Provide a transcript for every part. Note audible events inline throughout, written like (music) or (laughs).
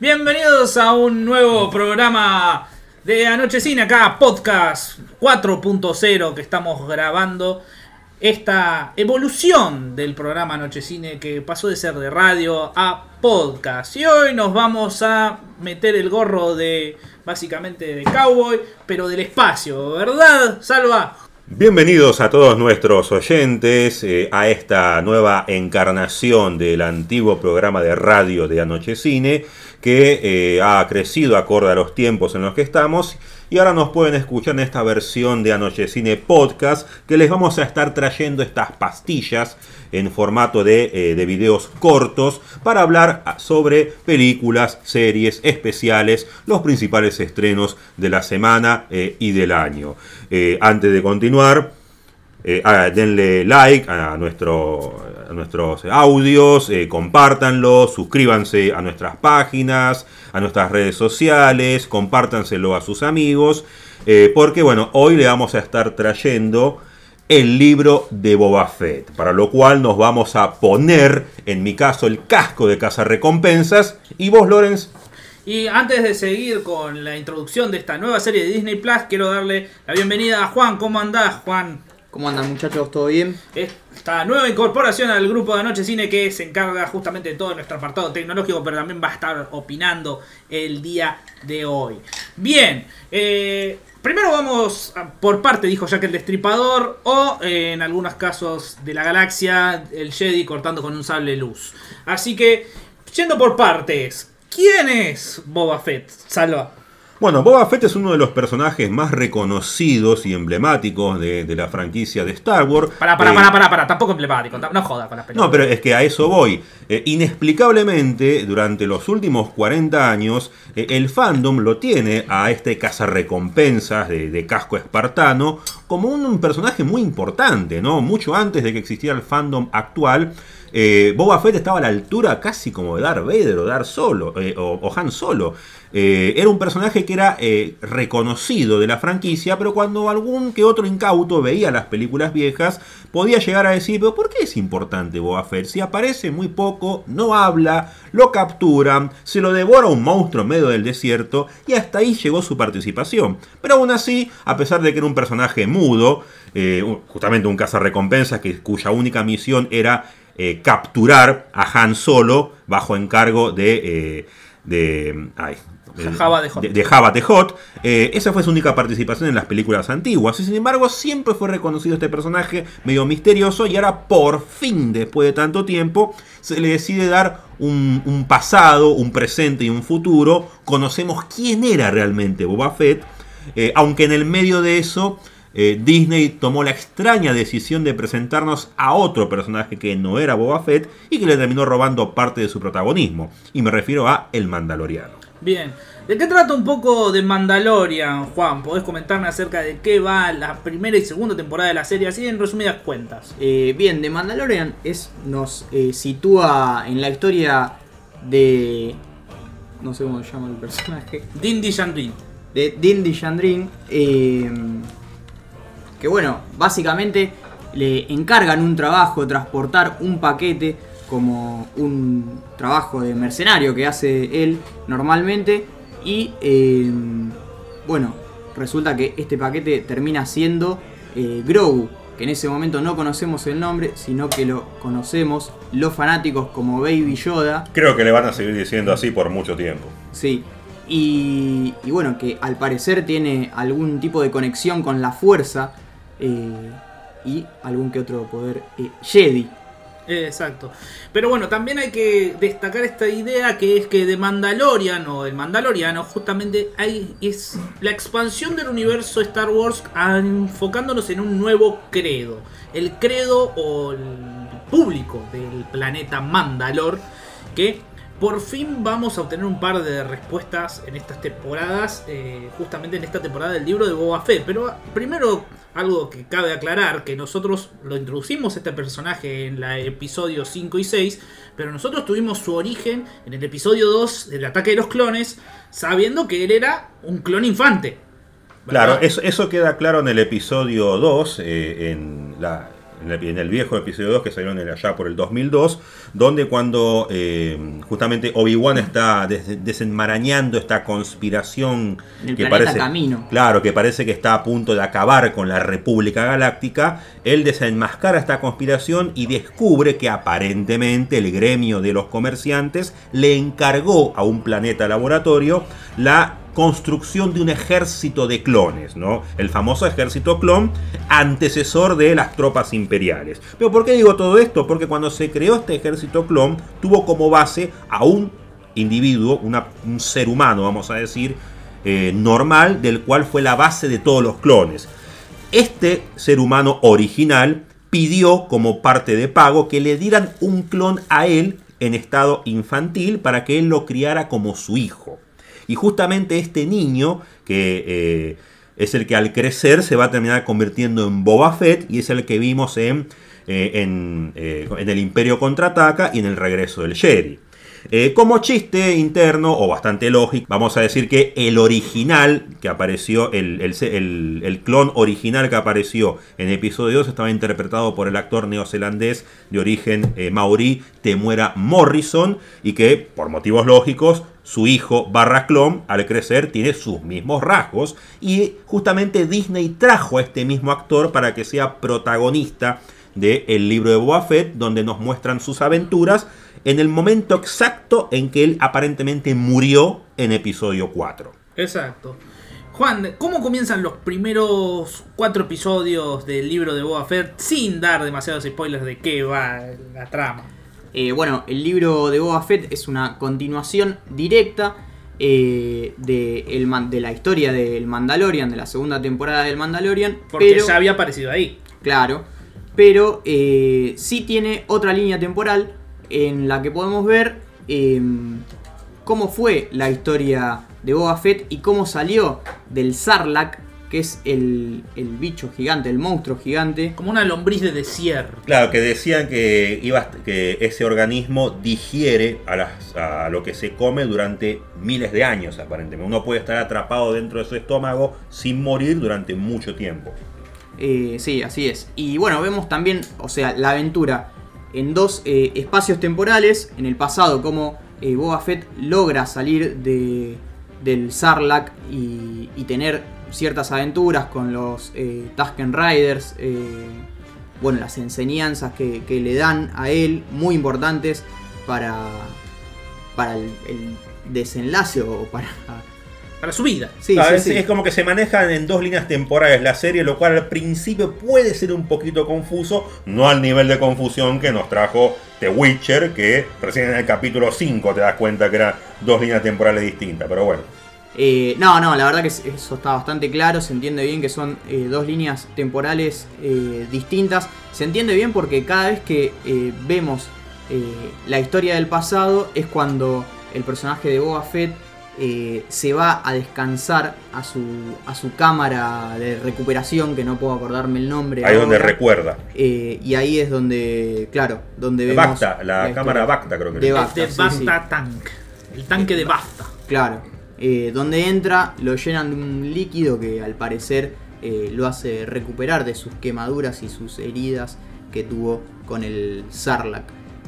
Bienvenidos a un nuevo programa de Anochecina, acá podcast 4.0 que estamos grabando. Esta evolución del programa Anochecine que pasó de ser de radio a podcast. Y hoy nos vamos a meter el gorro de básicamente de cowboy, pero del espacio, ¿verdad, Salva? Bienvenidos a todos nuestros oyentes eh, a esta nueva encarnación del antiguo programa de radio de Anochecine que eh, ha crecido acorde a los tiempos en los que estamos. Y ahora nos pueden escuchar en esta versión de Anochecine Podcast que les vamos a estar trayendo estas pastillas en formato de, eh, de videos cortos para hablar sobre películas, series, especiales, los principales estrenos de la semana eh, y del año. antes de continuar, eh, denle like a, nuestro, nuestros audios, eh, suscríbanse a nuestras páginas, a nuestras redes sociales, compártanselo a sus amigos, eh, porque bueno, hoy le vamos a estar trayendo el libro de Boba Fett, para lo cual nos vamos a poner, en mi caso, el casco de recompensas y vos, Lorenz, y antes de seguir con la introducción de esta nueva serie de Disney Plus, quiero darle la bienvenida a Juan. ¿Cómo andás, Juan? ¿Cómo andan muchachos? ¿Todo bien? Esta nueva incorporación al grupo de Anoche Cine que se encarga justamente de todo nuestro apartado tecnológico, pero también va a estar opinando el día de hoy. Bien, eh, primero vamos por parte, dijo Jack el Destripador, o eh, en algunos casos de la galaxia, el Jedi cortando con un sable luz. Así que, yendo por partes, ¿quién es Boba Fett? Salva. Bueno, Boba Fett es uno de los personajes más reconocidos y emblemáticos de, la franquicia de Star Wars. Pará, para, eh, pará, pará, tampoco emblemático, no joda con las películas. No, pero es que a eso voy. Eh, inexplicablemente, durante los últimos 40 años, eh, el fandom lo tiene a este cazarrecompensas de, de casco espartano como un, personaje muy importante, ¿no? Mucho antes de que existiera el fandom actual. Boba Fett estaba a la altura casi como de Darth Vader o Darth Solo, o Han Solo. Eh, era un personaje que era eh, reconocido de la franquicia, pero cuando algún que otro incauto veía las películas viejas, podía llegar a decir, pero ¿por qué es importante Boba Fett? Si aparece muy poco, no habla, lo capturan, se lo devora un monstruo en medio del desierto, y hasta ahí llegó su participación. Pero aún así, a pesar de que era un personaje mudo, eh, justamente un cazarrecompensas que, cuya única misión era capturar a Han Solo bajo encargo de... de ay, Java de Hot. De, Java de Hot. Eh, esa fue su única participación en las películas antiguas. Y sin embargo, siempre fue reconocido este personaje medio misterioso. Y ahora, por fin, después de tanto tiempo, se le decide dar un, pasado, un presente y un futuro. Conocemos quién era realmente Boba Fett. Eh, aunque en el medio de eso. Eh, Disney tomó la extraña decisión de presentarnos a otro personaje que no era Boba Fett y que le terminó robando parte de su protagonismo. Y me refiero a El Mandaloriano. Bien. ¿De qué trata un poco de Mandalorian, Juan? ¿Podés comentarme acerca de qué va la primera y segunda temporada de la serie, así en resumidas cuentas? Eh, bien, de Mandalorian es, nos eh, sitúa en la historia de... No sé cómo se llama el personaje. Din Djarin. De Din Djarin. Eh, que bueno, básicamente le encargan un trabajo, transportar un paquete como un trabajo de mercenario que hace él normalmente y eh, bueno, resulta que este paquete termina siendo eh, Grogu, que en ese momento no conocemos el nombre, sino que lo conocemos los fanáticos como Baby Yoda. Creo que le van a seguir diciendo así por mucho tiempo. Sí, y, bueno, que al parecer tiene algún tipo de conexión con la fuerza eh, y algún que otro poder Jedi. Exacto. Pero bueno, también hay que destacar esta idea que es que de Mandalorian o el Mandaloriano justamente hay, es la expansión del universo Star Wars enfocándonos en un nuevo credo. El credo o el público del planeta Mandalor que por fin vamos a obtener un par de respuestas en estas temporadas, eh, justamente en esta temporada del libro de Boba Fett. Pero primero, algo que cabe aclarar, que nosotros lo introducimos este personaje en la episodio 5 y 6, pero nosotros tuvimos su origen en el episodio 2 del ataque de los clones, sabiendo que él era un clon infante. Claro, eso, queda claro en el episodio 2, eh, en la en el, en el viejo episodio 2 que salieron en allá por el 2002, donde cuando eh, justamente Obi-Wan está des- desenmarañando esta conspiración El que parece, Camino. claro, que parece que está a punto de acabar con la República Galáctica, él desenmascara esta conspiración y descubre que aparentemente el gremio de los comerciantes le encargó a un planeta laboratorio la construcción de un ejército de clones, ¿no? El famoso ejército clon, antecesor de las tropas imperiales. Pero ¿por qué digo todo esto? Porque cuando se creó este ejército clon, tuvo como base a un individuo, un ser humano, vamos a decir, eh, normal, del cual fue la base de todos los clones. Este ser humano original pidió como parte de pago que le dieran un clon a él en estado infantil para que él lo criara como su hijo. Y justamente este niño, que eh, es el que al crecer se va a terminar convirtiendo en Boba Fett y es el que vimos en, eh, eh, en el Imperio Contraataca y en el regreso del. Eh, como chiste interno o bastante lógico, vamos a decir que el original que apareció, el, el- el- el clon original que apareció en episodio 2 estaba interpretado por el actor neozelandés de origen eh, maorí Temuera Morrison y que por motivos lógicos su hijo barra clon al crecer tiene sus mismos rasgos y justamente Disney trajo a este mismo actor para que sea protagonista del libro de Boba Fett, donde nos muestran sus aventuras en el momento exacto en que él aparentemente murió en episodio 4. Exacto. Juan, ¿cómo comienzan los primeros cuatro episodios del libro de Boba Fett sin dar demasiados spoilers de qué va la trama? Eh, bueno, el libro de Boba Fett es una continuación directa eh, de, el man- de la historia del Mandalorian, de la segunda temporada del Mandalorian. Porque pero, ya había aparecido ahí. Claro, pero eh, sí tiene otra línea temporal en la que podemos ver eh, cómo fue la historia de Boba Fett y cómo salió del Sarlacc, que es el, el bicho gigante, el monstruo gigante. Como una lombriz de desierto. Claro, que decían que, iba, que ese organismo digiere a, las- a lo que se come durante miles de años, aparentemente. Uno puede estar atrapado dentro de su estómago sin morir durante mucho tiempo. Eh, sí, así es. Y bueno, vemos también, o sea, la aventura en dos eh, espacios temporales. En el pasado, como eh, Boba Fett logra salir de, del Sarlacc y, y tener ciertas aventuras con los eh, Tusken Riders. eh, bueno, las enseñanzas que, que le dan a él, muy importantes para, para el, el desenlace o para... Para su vida. Sí, Claro, sí, es, sí. es como que se manejan en dos líneas temporales la serie, lo cual al principio puede ser un poquito confuso, no al nivel de confusión que nos trajo The Witcher, que recién en el capítulo 5 te das cuenta que eran dos líneas temporales distintas, pero bueno. Eh, no, no, la verdad que es- eso está bastante claro, se entiende bien que son eh, dos líneas temporales eh, distintas. Se entiende bien porque cada vez que eh, vemos eh, la historia del pasado es cuando el personaje de Boba Fett eh, se va a descansar a su, a su cámara de recuperación, que no puedo acordarme el nombre. Ahí es donde recuerda. Eh, y ahí es donde, claro, donde vemos... Bacta, la, cámara. Bacta creo que De Bacta. de sí, Bafta Tank. El tanque de Bafta. Claro, eh, donde entra lo llenan de un líquido que al parecer eh, lo hace recuperar de sus quemaduras y sus heridas que tuvo con el Sarlacc.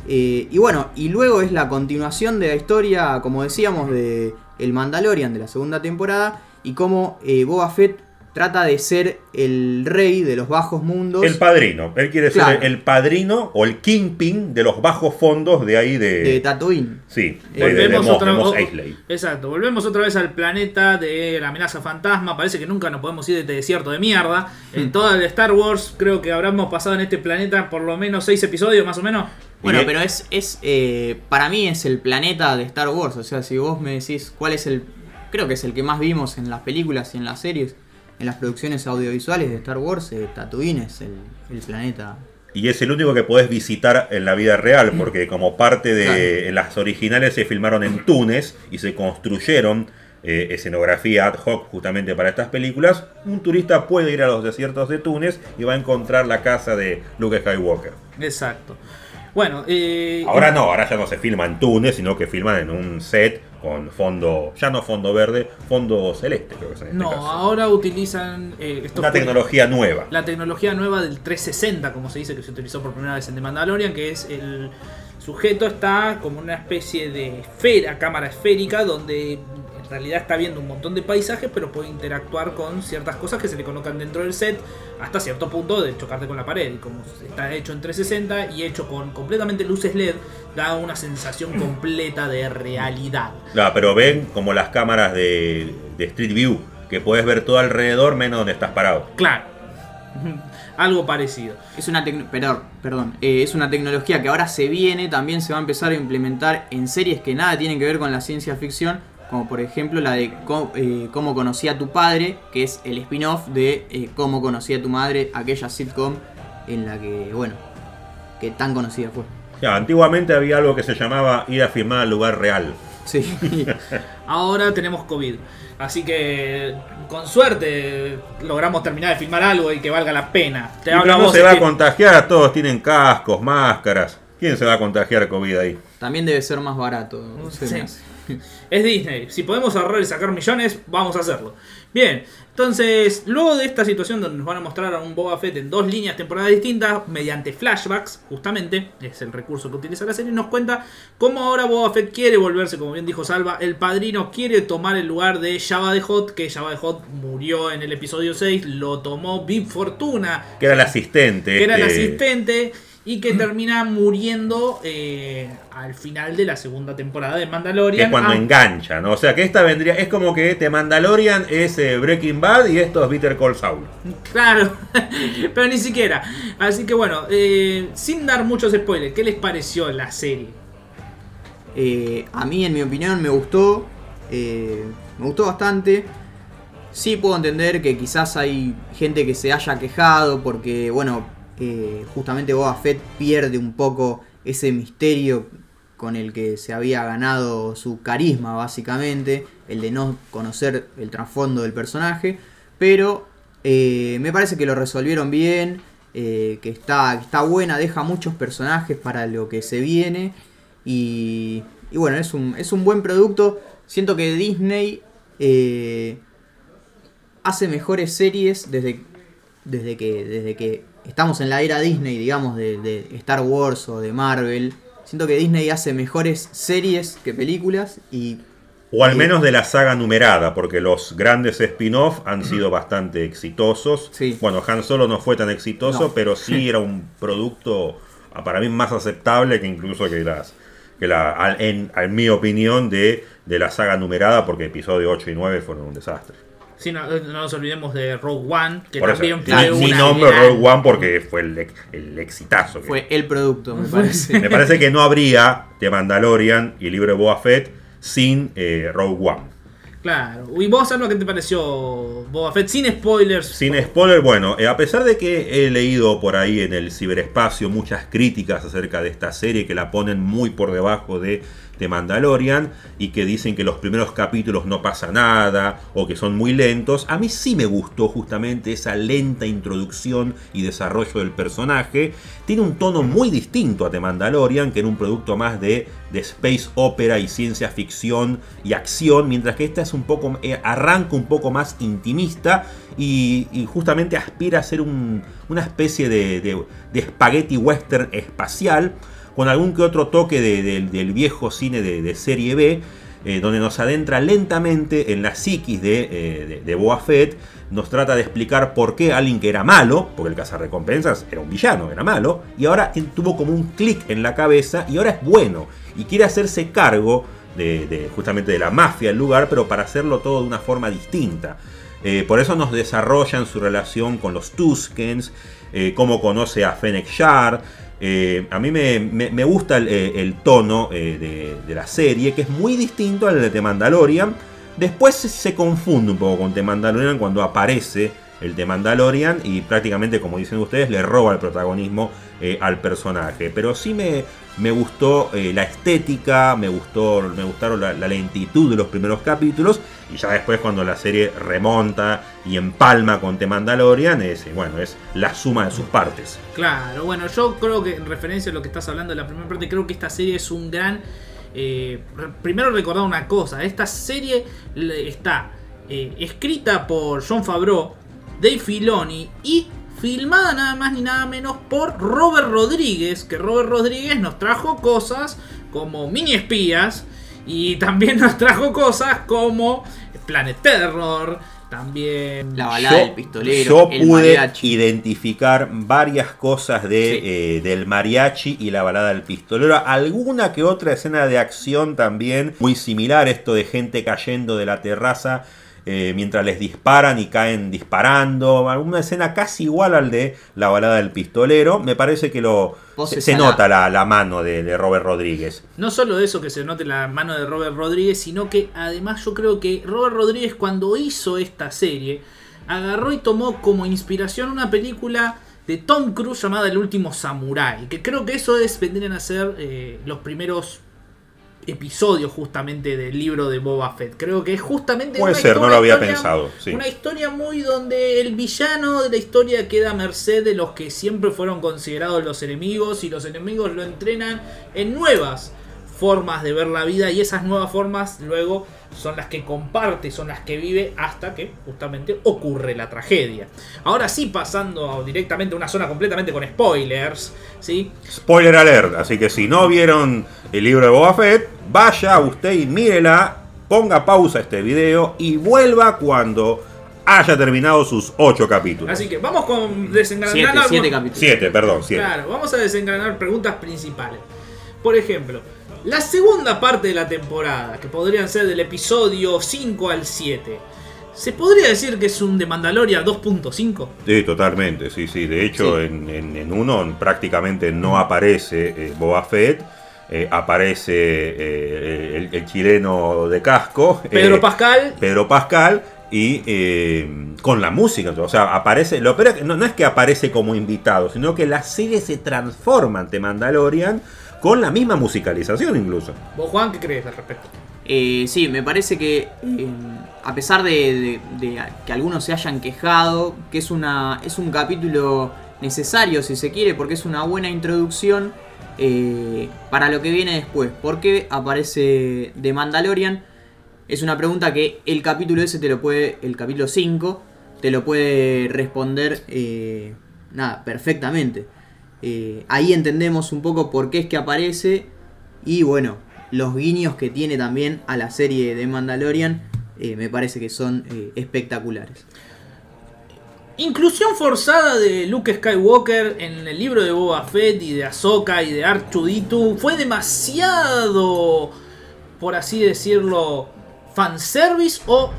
Eh, y bueno, y luego es la continuación de la historia, como decíamos, de El Mandalorian de la segunda temporada y cómo Boba Fett trata de ser el rey de los bajos mundos El padrino. Él quiere Claro. ser el padrino o el kingpin de los bajos fondos de ahí de. de Tatooine. sí, de, de- de Volvemos Mos- otra de Mos Eisley. Exacto, volvemos otra vez al planeta de la amenaza fantasma. Parece que nunca nos podemos ir de este desierto de mierda. En Hmm. toda el Star Wars, creo que habremos pasado en este planeta por lo menos seis episodios, más o menos. Bueno, pero es, es eh, para mí es el planeta de Star Wars. O sea, si vos me decís cuál es el. Creo que es el que más vimos en las películas y en las series, en las producciones audiovisuales de Star Wars. Eh, Tatooine es el, el planeta. Y es el único que podés visitar en la vida real, porque como parte de Claro. en las originales se filmaron en Túnez y se construyeron eh, escenografía ad hoc justamente para estas películas, un turista puede ir a los desiertos de Túnez y va a encontrar la casa de Luke Skywalker. Exacto. Bueno, eh, Ahora no, ahora ya no se filma en Túnez, sino que filman en un set con fondo, ya no fondo verde, fondo celeste, creo que es en este No, caso. ahora utilizan eh, estos Una tecnología nueva. la tecnología nueva del 360, como se dice, que se utilizó por primera vez en The Mandalorian, que es el sujeto está como una especie de esfera, cámara esférica, donde realidad está viendo un montón de paisajes, pero puede interactuar con ciertas cosas que se le colocan dentro del set hasta cierto punto de chocarte con la pared. Y como está hecho en 360 y hecho con completamente luces LED, da una sensación (clears throat) completa de realidad. No, pero ven como las cámaras de, de Street View, que puedes ver todo alrededor menos donde estás parado. Claro. (laughs) Algo parecido. Es una perdón, perdón, eh, es una tecnología que ahora se viene, también se va a empezar a implementar en series que nada tienen que ver con la ciencia ficción, como por ejemplo la de eh, Cómo conocí a tu padre, que es el spin-off de eh, Cómo conocí a tu madre, aquella sitcom en la que, bueno, que tan conocida fue. Ya, antiguamente había algo que se llamaba ir a filmar al lugar real. Sí, (laughs) Ahora tenemos COVID. Así que con suerte logramos terminar de filmar algo y que valga la pena. Te Y hablo no vos, se va a contagiar, todos tienen cascos, máscaras. ¿Quién se va a contagiar COVID ahí? también debe ser más barato. se Sí. (laughs) Es Disney. Si podemos ahorrar y sacar millones, vamos a hacerlo. Bien, entonces, luego de esta situación donde nos van a mostrar a un Boba Fett en dos líneas temporadas distintas, mediante flashbacks, justamente, es el recurso que utiliza la serie, nos cuenta cómo ahora Boba Fett quiere volverse, como bien dijo Salva, el padrino quiere tomar el lugar de Jabba de Hot, que Jabba de Hot murió en el episodio 6, lo tomó Big Fortuna, Que era el asistente. que era el este, asistente y que termina muriendo eh, al final de la segunda temporada de Que Mandalorian. es cuando Ah, engancha, ¿no? O sea que esta vendría, es como que The Mandalorian es eh, Breaking Bad y esto es Bitter Call Saul. Claro, (laughs) pero ni siquiera. Así que bueno, eh, sin dar muchos spoilers, ¿qué les pareció la serie? Eh, a mí, en mi opinión, me gustó. eh, me gustó bastante. Sí puedo entender que quizás hay gente que se haya quejado porque, bueno, justamente Boba Fett pierde un poco ese misterio con el que se había ganado su carisma, básicamente, el de no conocer el trasfondo del personaje. Pero eh, me parece que lo resolvieron bien, eh, que está, está buena, deja muchos personajes para lo que se viene. Y, y bueno, es un, es un buen producto. Siento que Disney eh, hace mejores series desde, desde, que, desde que estamos en la era Disney, digamos, de, de Star Wars o de Marvel. Siento que Disney hace mejores series que películas y O al menos de la saga numerada, porque los grandes spin-off han sido bastante exitosos. Sí. Bueno, Han Solo no fue tan exitoso, No. pero sí (laughs) era un producto ah, para mí más aceptable que incluso que las que la en, en mi opinión de, de la saga numerada, porque episodio 8 y 9 fueron un desastre. Sí, no, no nos olvidemos de Rogue One, que Por eso, también ni- fue ni una nombre gran- Rogue One porque fue el, el exitazo. que- fue el producto, me parece. (laughs) Me parece que no habría The Mandalorian y el libro de Boba Fett sin eh, Rogue One. Claro. ¿Y vos, Salva, qué te pareció Boba Fett? Sin spoilers. Sin spoiler, bueno, eh, a pesar de que he leído por ahí en el ciberespacio muchas críticas acerca de esta serie que la ponen muy por debajo de The Mandalorian y que dicen que los primeros capítulos no pasa nada o que son muy lentos, a mí sí me gustó justamente esa lenta introducción y desarrollo del personaje. Tiene un tono muy distinto a The Mandalorian, que era un producto más de, de space opera y ciencia ficción y acción, mientras que esta es un poco, eh, arranca un poco más intimista y, y justamente aspira a ser un- una especie de, de, de spaghetti western espacial, con algún que otro toque de- de- del viejo cine de, serie B, eh, donde nos adentra lentamente en la psiquis de, eh, Fett, nos trata de explicar por qué alguien que era malo, porque el cazarrecompensas era un villano, era malo, y ahora tuvo como un clic en la cabeza y ahora es bueno, y quiere hacerse cargo de, justamente de la mafia del lugar, pero para hacerlo todo de una forma distinta. Eh, por eso nos desarrollan su relación con los Tuskens, eh, cómo conoce a Fennec Shar. Eh, a mí me, gusta el, eh, tono eh, de, la serie, que es muy distinto al de The Mandalorian. Después se, confunde un poco con The Mandalorian cuando aparece el The Mandalorian y prácticamente, como dicen ustedes, le roba el protagonismo al personaje. Pero sí me, me gustó eh, la estética, me, gustó, me gustaron la, lentitud de los primeros capítulos y ya después cuando la serie remonta y empalma con The Mandalorian, es, eh, bueno, es la suma de sus partes. Claro, bueno, yo creo que en referencia a lo que estás hablando de la primera parte, creo que esta serie es un gran eh, primero recordar una cosa, esta serie está escrita por John Favreau, Dave Filoni y filmada nada más ni nada menos por Robert Rodríguez, que Robert Rodríguez nos trajo cosas como mini espías y también (laughs) nos trajo cosas como Planet Terror, también la balada del pistolero. Yo pude identificar varias cosas de, eh, del mariachi y la balada del pistolero. Alguna que otra escena de acción también muy similar. Esto de gente cayendo de la terraza eh, mientras les disparan y caen disparando. Una escena casi igual al de la balada del pistolero. Me parece que lo se, nota la, mano de, Robert Rodríguez. No solo eso que se note la mano de Robert Rodríguez, sino que además yo creo que Robert Rodríguez cuando hizo esta serie agarró y tomó como inspiración una película de Tom Cruise llamada El último Samurai. Que creo que eso es vendrían a ser eh, los primeros episodio justamente del libro de Boba Fett. Creo que es justamente... Puede ser, no lo había pensado. Una historia muy donde el villano de la historia queda a merced de los que siempre fueron considerados los enemigos y los enemigos lo entrenan en nuevas formas de ver la vida y esas nuevas formas luego son las que comparte, son las que vive hasta que justamente ocurre la tragedia. Ahora sí, pasando directamente a una zona completamente con spoilers, ¿sí? Spoiler alert, así que si no vieron el libro de Boba Fett, vaya usted y mírela, ponga pausa a este video y vuelva cuando haya terminado sus ocho capítulos. Así que vamos con desengranar... Siete, capítulos. Siete, perdón, siete. Claro, vamos a desengranar preguntas principales. Por ejemplo, la segunda parte de la temporada, que podrían ser del episodio 5 al 7. ¿Se podría decir que es un de Mandalorian 2.5? Sí, totalmente, sí, sí. De hecho, En, uno prácticamente no aparece eh, Boba Fett. Eh, aparece eh, el, chileno de casco. Pedro Pascal. Pedro Pascal. Y con la música, o sea, aparece. Lo no, no es que aparece como invitado, sino que la serie se transforma ante Mandalorian con la misma musicalización incluso. ¿Vos, Juan, qué crees al respecto? Eh, sí, me parece que eh, a pesar de, que algunos se hayan quejado, que es, una, es un capítulo necesario si se quiere, porque es una buena introducción eh, para lo que viene después. ¿Por qué aparece The Mandalorian? Es una pregunta que el capítulo ese te lo puede, el capítulo 5, te lo puede responder nada, perfectamente. Eh, ahí entendemos un poco por qué es que aparece y bueno, los guiños que tiene también a la serie de Mandalorian eh, me parece que son eh, espectaculares. Inclusión forzada de Luke Skywalker en el libro de Boba Fett y de Ahsoka y de R2D2 fue demasiado, por así decirlo, fanservice o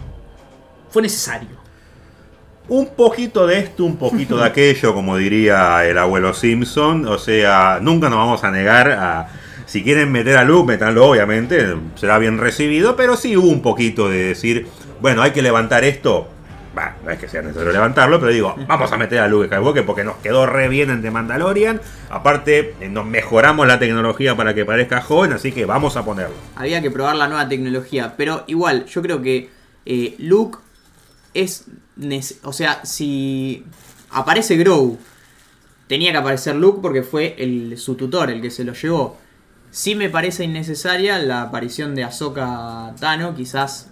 fue necesario un poquito de esto, un poquito de aquello, como diría el abuelo Simpson. O sea, nunca nos vamos a negar a. Si quieren meter a Luke, metanlo, obviamente, será bien recibido, pero sí hubo un poquito de decir, bueno, hay que levantar esto. Bah, no es que sea necesario levantarlo, pero digo, (laughs) vamos a meter a Luke Skywalker porque nos quedó re bien en The Mandalorian. Aparte, eh, nos mejoramos la tecnología para que parezca joven, así que vamos a ponerlo. Había que probar la nueva tecnología, pero igual, yo creo que eh, Luke es o sea, si aparece Grow, tenía que aparecer Luke porque fue el, su tutor el que se lo llevó. Sí me parece innecesaria la aparición de Ahsoka Tano, quizás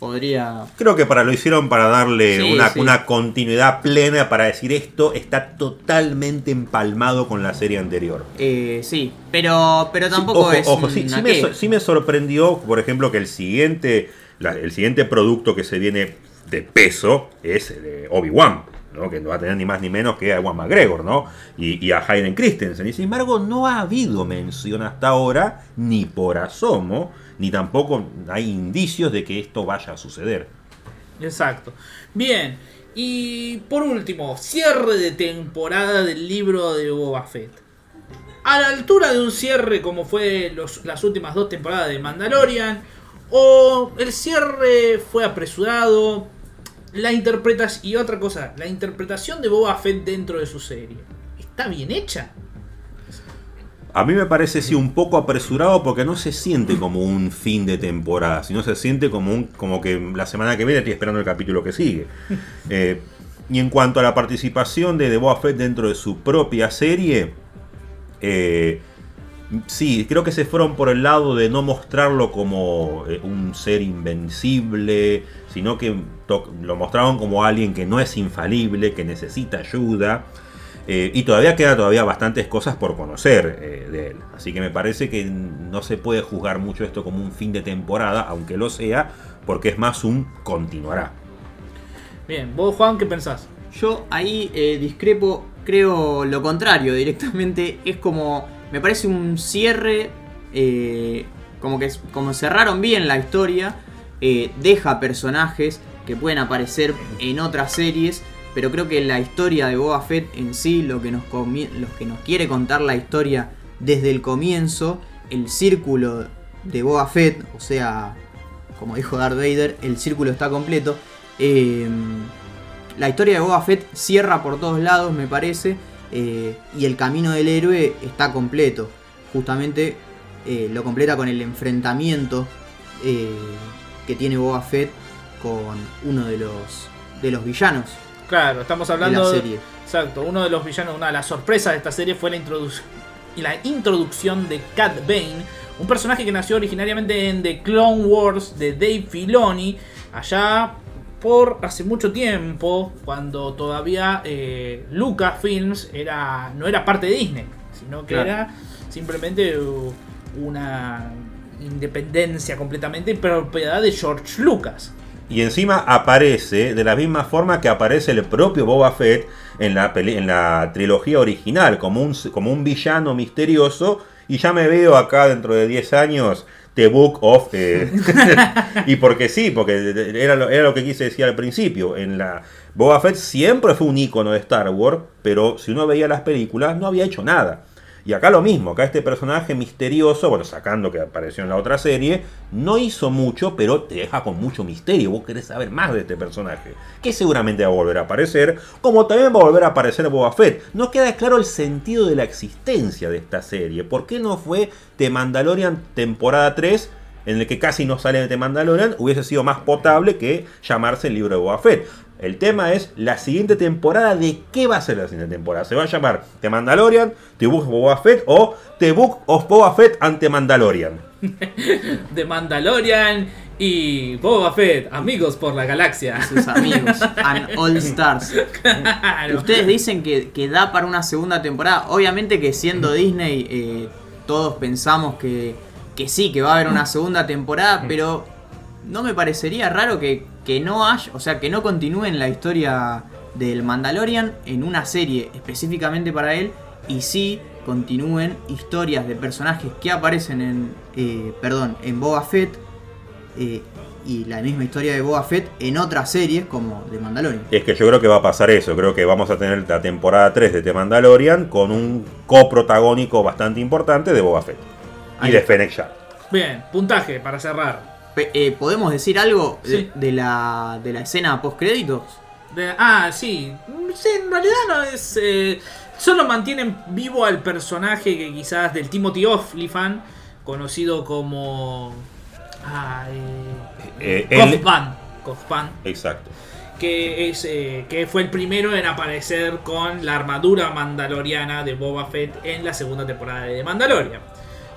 podría... Creo que para lo hicieron para darle una, continuidad plena para decir esto está totalmente empalmado con la serie anterior. Eh, sí, pero, pero tampoco es... Ojo, sí, me, sí, me, sorprendió, por ejemplo, que el siguiente, el siguiente producto que se viene de peso es de Obi-Wan, ¿no? que no va a tener ni más ni menos que a Ewan McGregor ¿no? y, a Hayden Christensen. Y sin embargo, no ha habido mención hasta ahora, ni por asomo, ni tampoco hay indicios de que esto vaya a suceder. Exacto. Bien, y por último, cierre de temporada del libro de Boba Fett. A la altura de un cierre como fue las últimas dos temporadas de Mandalorian, o el cierre fue apresurado, la interpretación. Y otra cosa, la interpretación de Boba Fett dentro de su serie. ¿Está bien hecha? A mí me parece sí un poco apresurado porque no se siente como un fin de temporada, sino se siente como un como que la semana que viene estoy esperando el capítulo que sigue. (laughs) Eh, y en cuanto a la participación de, Boba Fett dentro de su propia serie, eh, Sí, creo que se fueron por el lado de no mostrarlo como eh, un ser invencible, sino que lo mostraron como alguien que no es infalible, que necesita ayuda. Eh, y todavía queda todavía bastantes cosas por conocer eh, de él. Así que me parece que no se puede juzgar mucho esto como un fin de temporada, aunque lo sea, porque es más un continuará. Bien, vos Juan, ¿qué pensás? Yo ahí discrepo, creo lo contrario directamente. Es como me parece un cierre, eh, como que como cerraron bien la historia, eh, deja personajes que pueden aparecer en otras series, pero creo que la historia de Boba Fett en sí, lo que nos, lo que nos quiere contar la historia desde el comienzo, el círculo de Boba Fett, o sea, como dijo Darth Vader, el círculo está completo. Eh, la historia de Boba Fett cierra por todos lados, me parece. Eh, y el camino del héroe está completo. Justamente eh, lo completa con el enfrentamiento eh, que tiene Boba Fett con uno de los, de los villanos. Claro, estamos hablando de la serie. exacto, uno de los villanos, una de las sorpresas de esta serie fue la, la introducción de Cat Bane, un personaje que nació originariamente en The Clone Wars de Dave Filoni, allá por hace mucho tiempo, cuando todavía eh, Lucasfilms era, no era parte de Disney, sino que era simplemente una independencia completamente propiedad de George Lucas. Y encima aparece de la misma forma que aparece el propio Boba Fett en la, en la trilogía original, como un, como un villano misterioso. Y ya me veo acá dentro de 10 años The Book of... Eh, (laughs) y porque sí, porque era lo, era lo que quise decir al principio. En la Boba Fett siempre fue un icono de Star Wars, pero si uno veía las películas no había hecho nada. Y acá lo mismo, acá este personaje misterioso, bueno, sacando que apareció en la otra serie, no hizo mucho, pero te deja con mucho misterio. Vos querés saber más de este personaje, que seguramente va a volver a aparecer, como también va a volver a aparecer Boba Fett. No queda claro el sentido de la existencia de esta serie. ¿Por qué no fue The Mandalorian temporada 3? en el que casi no sale de The Mandalorian, hubiese sido más potable que llamarse el libro de Boba Fett. El tema es la siguiente temporada. ¿De qué va a ser la siguiente temporada? ¿Se va a llamar The Mandalorian, The Book of Boba Fett o The Book of Boba Fett ante Mandalorian? (laughs) The Mandalorian y Boba Fett, amigos por la galaxia. Sus amigos, and All Stars. (laughs) Ustedes dicen que, da para una segunda temporada. Obviamente que siendo Disney, eh, todos pensamos que, que sí, que va a haber una segunda temporada, pero no me parecería raro que, no haya, o sea, que no continúen la historia del Mandalorian en una serie específicamente para él y sí continúen historias de personajes que aparecen en, eh, perdón, en Boba Fett eh, y la misma historia de Boba Fett en otras series como de Mandalorian. Es que yo creo que va a pasar eso, creo que vamos a tener la temporada 3 de The Mandalorian con un coprotagónico bastante importante de Boba Fett y de Fennec Shand. Bien, puntaje para cerrar. Eh, ¿Podemos decir algo de, la, de la escena post créditos? ah, sí. sí. En realidad no es. Eh, solo mantienen vivo al personaje que quizás del Timothy Olyphant, conocido como. Ah, eh, eh Exacto. Que, es, que fue el primero en aparecer con la armadura mandaloriana de Boba Fett en la segunda temporada de Mandalorian.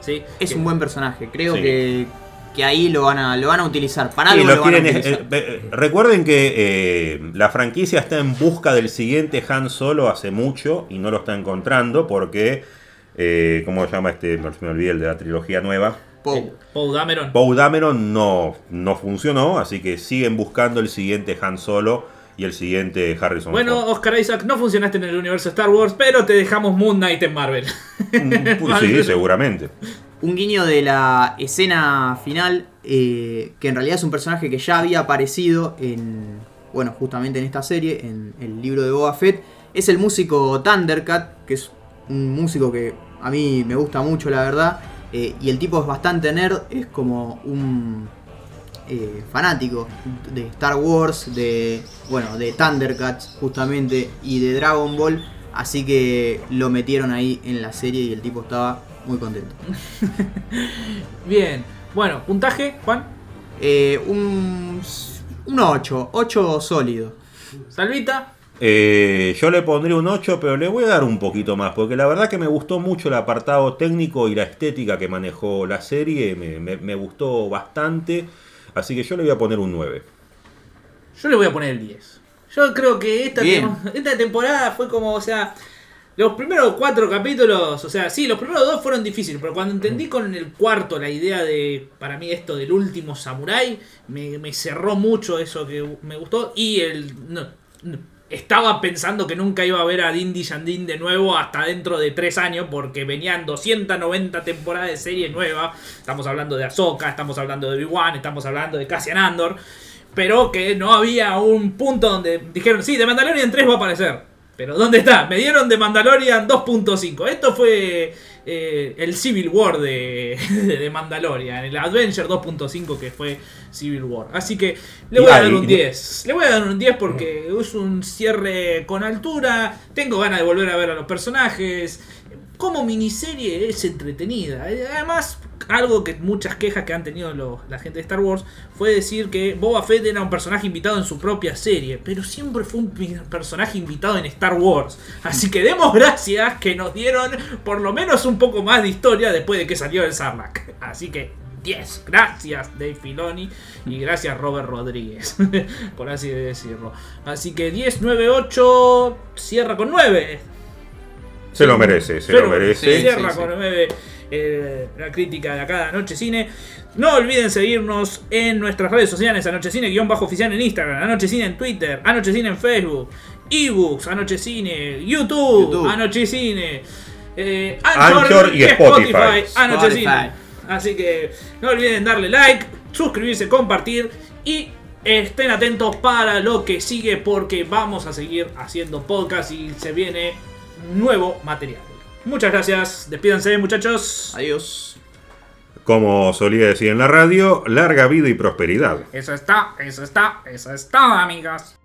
¿Sí? Es un buen personaje, creo que que ahí lo van a, lo van a utilizar. Para algo lo, van a utilizar. Eh, eh, recuerden que eh, la franquicia está en busca del siguiente Han Solo hace mucho y no lo está encontrando porque, ¿cómo se llama este? Me olvidé el de la trilogía nueva. Poe. Dameron. Poe Dameron no, no funcionó, así que siguen buscando el siguiente Han Solo y el siguiente Harrison Bueno, Oscar Isaac, no funcionaste en el universo Star Wars, pero te dejamos Moon Knight en Marvel. Mm, (laughs) sí, seguramente un guiño de la escena final, eh, que en realidad es un personaje que ya había aparecido en, bueno, justamente en esta serie, en el libro de Boba Fett, es el músico Thundercat, que es un músico que a mí me gusta mucho, la verdad, eh, y el tipo es bastante nerd, es como un eh, fanático de Star Wars, de, bueno, de Thundercats justamente, y de Dragon Ball, así que lo metieron ahí en la serie y el tipo estaba muy contento. (laughs) Bien, bueno, puntaje, Juan. Eh, un, un 8, 8 sólido. Salvita. Eh, yo le pondría un 8, pero le voy a dar un poquito más, porque la verdad que me gustó mucho el apartado técnico y la estética que manejó la serie, me, me- me gustó bastante, así que yo le voy a poner un 9. Yo le voy a poner el 10. Yo creo que esta, esta temporada fue como, o sea, los primeros cuatro capítulos, o sea, sí, los primeros dos fueron difíciles, pero cuando entendí con el cuarto la idea de, para mí, esto del último samurái, me, me cerró mucho eso que me gustó y el... no, no, estaba pensando que nunca iba a ver a Dindy Yandin de nuevo hasta dentro de tres años porque venían 290 temporadas de serie nueva. Estamos hablando de Ahsoka, estamos hablando de Obi-Wan, estamos hablando de Cassian Andor. Pero que no había un punto donde dijeron, sí, de Mandalorian 3 va a aparecer. Pero ¿dónde está? Me dieron de Mandalorian 2.5. Esto fue eh, el Civil War de, (laughs) de Mandalorian. El Adventure 2.5 que fue Civil War. Así que le voy a dar un 10. Le voy a dar un 10 porque es un cierre con altura. Tengo ganas de volver a ver a los personajes. Como miniserie es entretenida. Eh, Además, algo que muchas quejas que han tenido la gente de Star Wars fue decir que Boba Fett era un personaje invitado en su propia serie, pero siempre fue un personaje invitado en Star Wars. Así que demos gracias que nos dieron por lo menos un poco más de historia después de que salió el Sarlacc. Así que 10. Gracias Dave Filoni y gracias Robert Rodríguez, (laughs) por así decirlo. Así que 10, 9, 8, cierra con 9. Se lo merece, se lo merece. Cierra sí, sí. con 9 eh, la crítica de acá de Anoche Cine. No olviden seguirnos en nuestras redes sociales, Anoche Cine, guion bajo oficial en Instagram, Anoche Cine en Twitter, Anoche Cine en Facebook, ebooks, Anoche Cine, YouTube, YouTube. Anoche Cine, eh, Anchor y Spotify. Anoche Spotify. Cine. Así que no olviden darle like, suscribirse, compartir y estén atentos para lo que sigue porque vamos a seguir haciendo podcast y se viene nuevo material. Muchas gracias, despídanse muchachos. Adiós. Como solía decir en la radio, larga vida y prosperidad. Eso está, eso está, eso está, amigas.